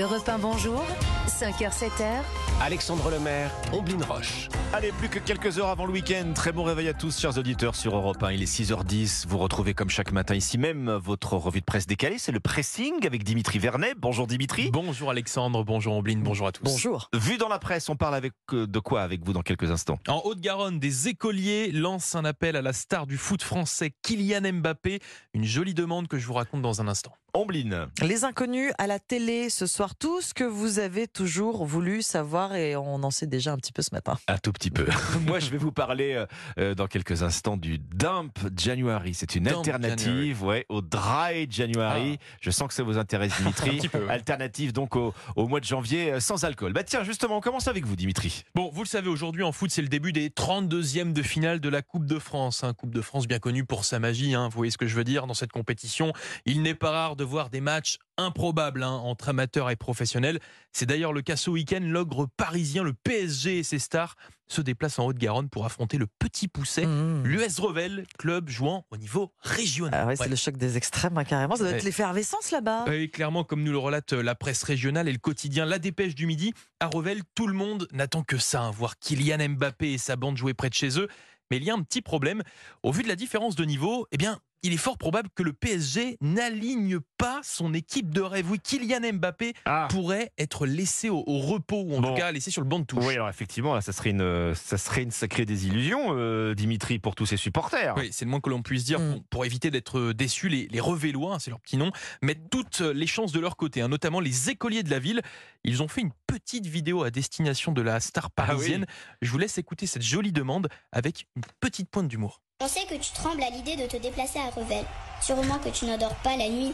Europe 1, bonjour. 5h, 7h. Alexandre Lemaire, Omblin Roche. Allez, plus que quelques heures avant le week-end. Très bon réveil à tous, chers auditeurs sur Europe 1. Il est 6h10. Vous retrouvez comme chaque matin ici même votre revue de presse décalée. C'est le pressing avec Dimitri Vernet. Bonjour Dimitri. Bonjour Alexandre, bonjour Omblin, bonjour à tous. Bonjour. Vu dans la presse, on parle avec euh, de quoi avec vous dans quelques instants? En Haute-Garonne, des écoliers lancent un appel à la star du foot français Kylian Mbappé. Une jolie demande que je vous raconte dans un instant. Omblin. Les inconnus à la télé ce soir, tout ce que vous avez toujours voulu savoir et on en sait déjà un petit peu ce matin. Un tout petit peu. Moi, je vais vous parler euh, euh, dans quelques instants du Dump January. C'est une Dump alternative ouais, au Dry January. Je sens que ça vous intéresse, Dimitri. Un petit peu, ouais. Alternative donc au, au mois de janvier euh, sans alcool. Bah tiens, justement, on commence avec vous, Dimitri. Bon, vous le savez, aujourd'hui en foot, c'est le début des 32e de finale de la Coupe de France. Hein. Coupe de France bien connue pour sa magie, hein. vous voyez ce que je veux dire dans cette compétition. Il n'est pas rare de voir des matchs improbables hein, entre amateurs et professionnels. C'est d'ailleurs le cas ce week-end. L'ogre parisien, le PSG et ses stars se déplacent en Haute-Garonne pour affronter le Petit Pousset, Mmh. l'US Revel, club jouant au niveau régional. Ah ouais, c'est Ouais. le choc des extrêmes, hein, carrément. Ça doit être l'effervescence là-bas. Oui, clairement, comme nous le relate la presse régionale et le quotidien La Dépêche du Midi, à Revel, tout le monde n'attend que ça, hein, voir Kylian Mbappé et sa bande jouer près de chez eux. Mais il y a un petit problème. Au vu de la différence de niveau, eh bien, il est fort probable que le PSG n'aligne pas son équipe de rêve. Oui, Kylian Mbappé Ah. pourrait être laissé au, au repos, ou en Bon. tout cas laissé sur le banc de touche. Oui, alors effectivement, là, ça serait une, ça serait une sacrée désillusion, euh, Dimitri, pour tous ses supporters. Oui, c'est le moins que l'on puisse dire Mm. pour, pour éviter d'être déçus. Les, les Revellois, hein, c'est leur petit nom, mettent toutes les chances de leur côté, hein, notamment les écoliers de la ville. Ils ont fait une petite vidéo à destination de la star Ah oui. parisienne. Je vous laisse écouter cette jolie demande avec une petite pointe d'humour. On sait que tu trembles à l'idée de te déplacer à Revel. Sûrement que tu n'adores pas la nuit.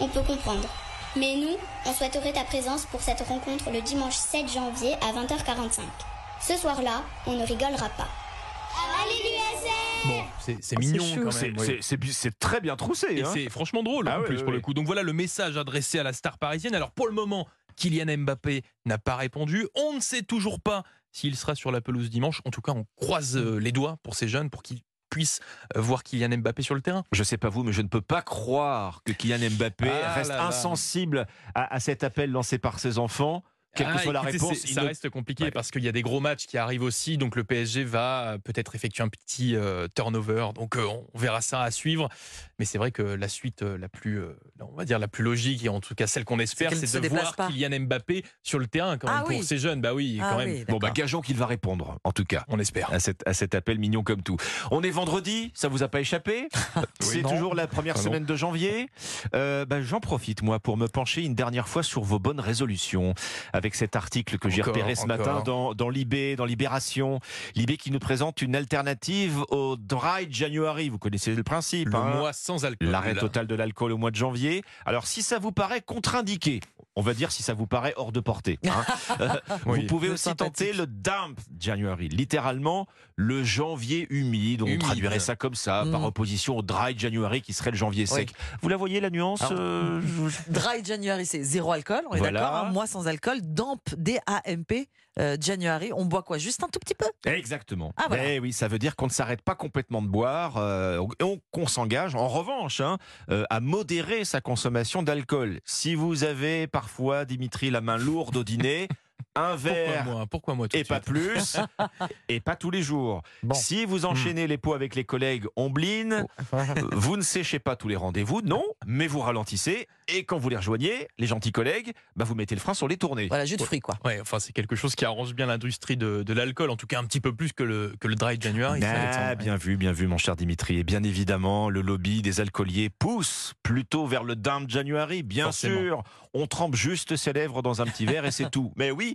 On peut comprendre. Mais nous, on souhaiterait ta présence pour cette rencontre le dimanche 7 janvier à 20h45. Ce soir-là, on ne rigolera pas. Allez l'USM Bon, c'est c'est mignon chou. quand C'est- très bien troussé. Et hein. c'est franchement drôle Ah en ouais, plus ouais, pour le coup. Donc voilà le message adressé à la star parisienne. Alors pour le moment, Kylian Mbappé n'a pas répondu. On ne sait toujours pas s'il sera sur la pelouse dimanche. En tout cas, on croise euh, les doigts pour ces jeunes pour qu'ils puissent euh, voir Kylian Mbappé sur le terrain. Je sais pas vous, mais je ne peux pas croire que Kylian Mbappé Ah reste là là. insensible à, à cet appel lancé par ses enfants. Quelle que Ah, soit la écoutez, réponse, ça ne- reste compliqué Ouais. parce qu'il y a des gros matchs qui arrivent aussi. Donc le PSG va euh, peut-être effectuer un petit euh, turnover. Donc euh, on verra ça à suivre. Mais c'est vrai que la suite euh, la plus, euh, on va dire la plus logique et en tout cas celle qu'on espère, c'est de voir pas. Kylian Mbappé sur le terrain quand même Ah pour oui. ces jeunes. Bah oui, Ah quand même. oui, Bon, bah, gageons qu'il va répondre, en tout cas. On espère. À cet, à cet appel mignon comme tout. On est vendredi, ça vous a pas échappé C'est toujours la première Ah non. semaine de janvier. Euh, bah, J'en profite, moi, pour me pencher une dernière fois sur vos bonnes résolutions. Avec cet article que j'ai repéré ce encore. matin dans, dans Libé, dans Libération. Libé qui nous présente une alternative au Dry January. Vous connaissez le principe. Le hein? mois sans alcool. L'arrêt total de l'alcool au mois de janvier. Alors, si ça vous paraît contre-indiqué, on va dire si ça vous paraît hors de portée. hein, euh, Oui. Vous pouvez aussi tenter le damp January, littéralement le janvier humide. On Humide. traduirait ça comme ça, par Mm. opposition au dry January qui serait le janvier Oui. sec. Vous la voyez la nuance Alors, euh, Dry January, c'est zéro alcool, on est Voilà. d'accord. Un mois sans alcool. Damp, D-A-M-P, euh, January, on boit quoi Juste un tout petit peu? Exactement. Ah, voilà. Eh oui, ça veut dire qu'on ne s'arrête pas complètement de boire, euh, on- qu'on s'engage, en revanche, hein, euh, à modérer sa consommation d'alcool. Si vous avez parfois, Dimitri, la main lourde au dîner, un Pourquoi verre moi? Pourquoi moi tout et pas plus, et pas tous les jours. Bon. Si vous enchaînez les pots avec les collègues Ombline, euh, vous ne séchez pas tous les rendez-vous, non, mais vous ralentissez, et quand vous les rejoignez, les gentils collègues, bah vous mettez le frein sur les tournées. Voilà, jus de fruits, quoi. Ouais, enfin c'est quelque chose qui arrange bien l'industrie de, de l'alcool, en tout cas un petit peu plus que le, que le dry January. ça, Ah, bien vu, bien vu, mon cher Dimitri. Et bien évidemment, le lobby des alcooliers pousse plutôt vers le Damn January. Bien Forcément. sûr, on trempe juste ses lèvres dans un petit verre et c'est tout. Mais oui,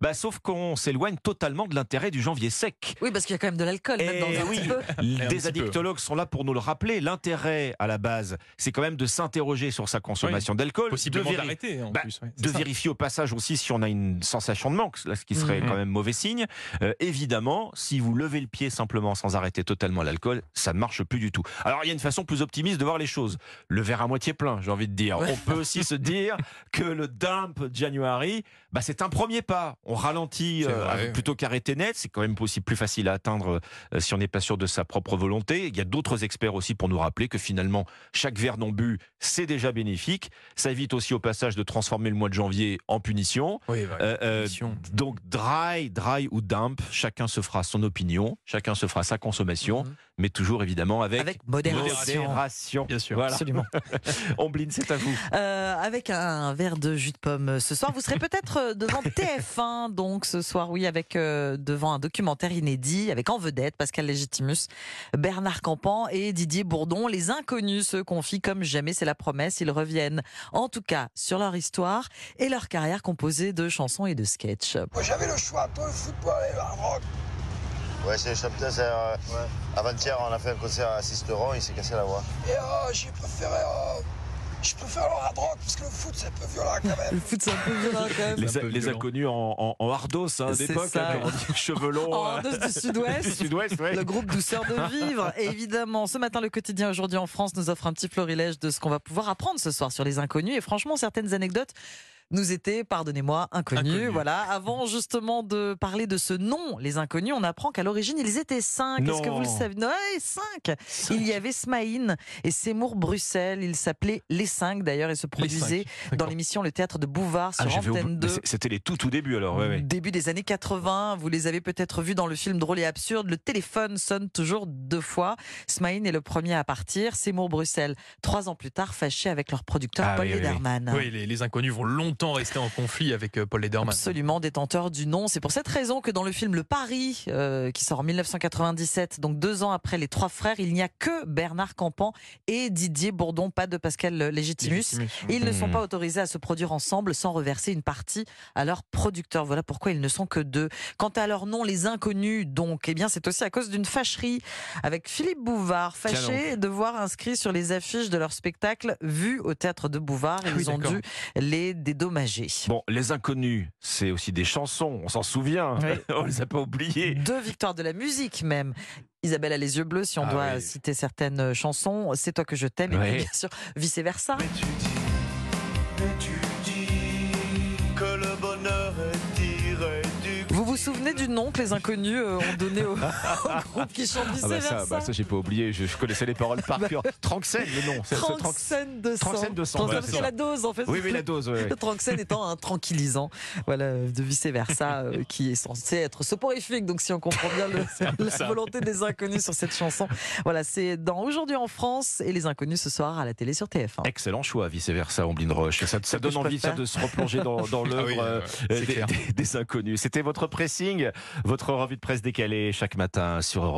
bah, sauf qu'on s'éloigne totalement de l'intérêt du janvier sec. Oui, parce qu'il y a quand même de l'alcool, oui, des addictologues sont là pour nous le rappeler. L'intérêt, à la base, c'est quand même de s'interroger sur sa consommation d'alcool, de, d'arrêter en Bah, plus. de vérifier au passage aussi si on a une sensation de manque, là, ce qui serait Mhm. quand même mauvais signe. Euh, évidemment, si vous levez le pied simplement sans arrêter totalement l'alcool, ça ne marche plus du tout. Alors il y a une façon plus optimiste de voir les choses. Le verre à moitié plein, j'ai envie de dire. Ouais. On peut aussi se dire que le dump January, bah, c'est un premier pas, on ralentit euh, plutôt qu'arrêter net. C'est quand même aussi plus facile à atteindre euh, si on n'est pas sûr de sa propre volonté. Il y a d'autres experts aussi pour nous rappeler que finalement, chaque verre non bu, c'est déjà bénéfique. Ça évite aussi au passage de transformer le mois de janvier en punition. Oui, bah, Euh, euh, punition. donc dry, dry ou dump, chacun se fera son opinion, chacun se fera sa consommation, Mhm. Mais toujours évidemment avec, Avec modération. modération. Bien sûr. Voilà. Absolument. Ombline, c'est à vous. Euh, avec un verre de jus de pomme ce soir. Vous serez peut-être euh, devant TF1, donc ce soir, oui, avec euh, devant un documentaire inédit, avec en vedette Pascal Légitimus, Bernard Campan et Didier Bourdon. Les inconnus se confient comme jamais, c'est la promesse. Ils reviennent, en tout cas, sur leur histoire et leur carrière composée de chansons et de sketchs. Moi j'avais le choix entre le football et le rock. Ouais, c'est Chaptin, c'est. euh, Avant-hier, on a fait un concert à Sisteron, il s'est cassé la voix. Et euh, j'ai préféré. euh, je préfère le hard rock parce que le foot c'est un peu violent quand même. Le foot, c'est un peu violent quand même. Les, les inconnus en, en, en hardos hein, d'époque, hein, comme on dit, cheveux longs. En euh, dos du sud-ouest. sud-ouest, ouais. Le groupe Douceur de Vivre. Et évidemment, ce matin, le quotidien aujourd'hui en France nous offre un petit florilège de ce qu'on va pouvoir apprendre ce soir sur les inconnus. Et franchement, certaines anecdotes nous étaient, pardonnez-moi. Inconnus. Voilà. Avant justement de parler de ce nom, les inconnus, on apprend qu'à l'origine, ils étaient cinq. Est-ce que vous le Non. savez? Ouais, cinq. Il y avait Smaïn et Seymour Bruxelles. Ils s'appelaient Les Cinq d'ailleurs et se produisaient dans l'émission Le Théâtre de Bouvard sur Ah, j'avais oublié- Antenne mais 2. c'est- C'était les tout tout début alors. Ouais, ouais. Début des années 80, vous les avez peut-être vus dans le film Drôle et absurde. Le téléphone sonne toujours deux fois. Smaïn est le premier à partir. Seymour Bruxelles, trois ans plus tard, fâché avec leur producteur Ah Paul oui. Lederman. Oui, les, les inconnus vont longtemps rester en conflit avec euh, Paul Lederman. Absolument détenteur du nom. C'est pour cette raison que dans le film Le Paris, euh, qui sort en 1997, donc deux ans après les trois frères, il n'y a que Bernard Campan et Didier Bourdon, pas de Pascal Légitimus. Légitimus. Et ils ne sont Mhm. pas autorisés à se produire ensemble sans reverser une partie à leur producteur. Voilà pourquoi ils ne sont que deux. Quant à leur nom, les inconnus, donc, eh bien, c'est aussi à cause d'une fâcherie avec Philippe Bouvard, fâché de voir inscrit sur les affiches de leur spectacle vu au théâtre de Bouvard. Ah Ils oui, ont dû les dédommager. Bon, les inconnus, c'est aussi des chansons, on s'en souvient. Oui. on les a pas oubliés. Deux victoires de la musique même. Isabelle a les yeux bleus, si on Ah doit oui. citer certaines euh, chansons. C'est toi que je t'aime, et bien sûr, vice versa. tu dis, mais tu dis que le bonheur est tiré du Vous vous souvenez du nom que les inconnus euh, ont donné au, au groupe qui chante vice Ah bah ça, versa bah ça j'ai pas oublié, je, je connaissais les paroles par cœur. Tranxène le nom. Tranxène de sang. Tranxène de sang, Tranxène, voilà, parce c'est que ça. la dose, en fait. Oui, oui, la dose. ouais, Tranxène étant un tranquillisant, voilà, de vice versa, euh, qui est censé être soporifique. Donc, si on comprend bien le- la volonté des inconnus sur cette chanson, voilà, c'est dans Aujourd'hui en France et les inconnus ce soir à la télé sur TF1. Excellent choix, vice versa, Omblin Roche. Ça, ça donne envie ça, de se replonger dans, dans l'œuvre Ah oui, euh, des, des- des inconnus. C'était votre pressing, votre revue de presse décalée chaque matin sur Europe.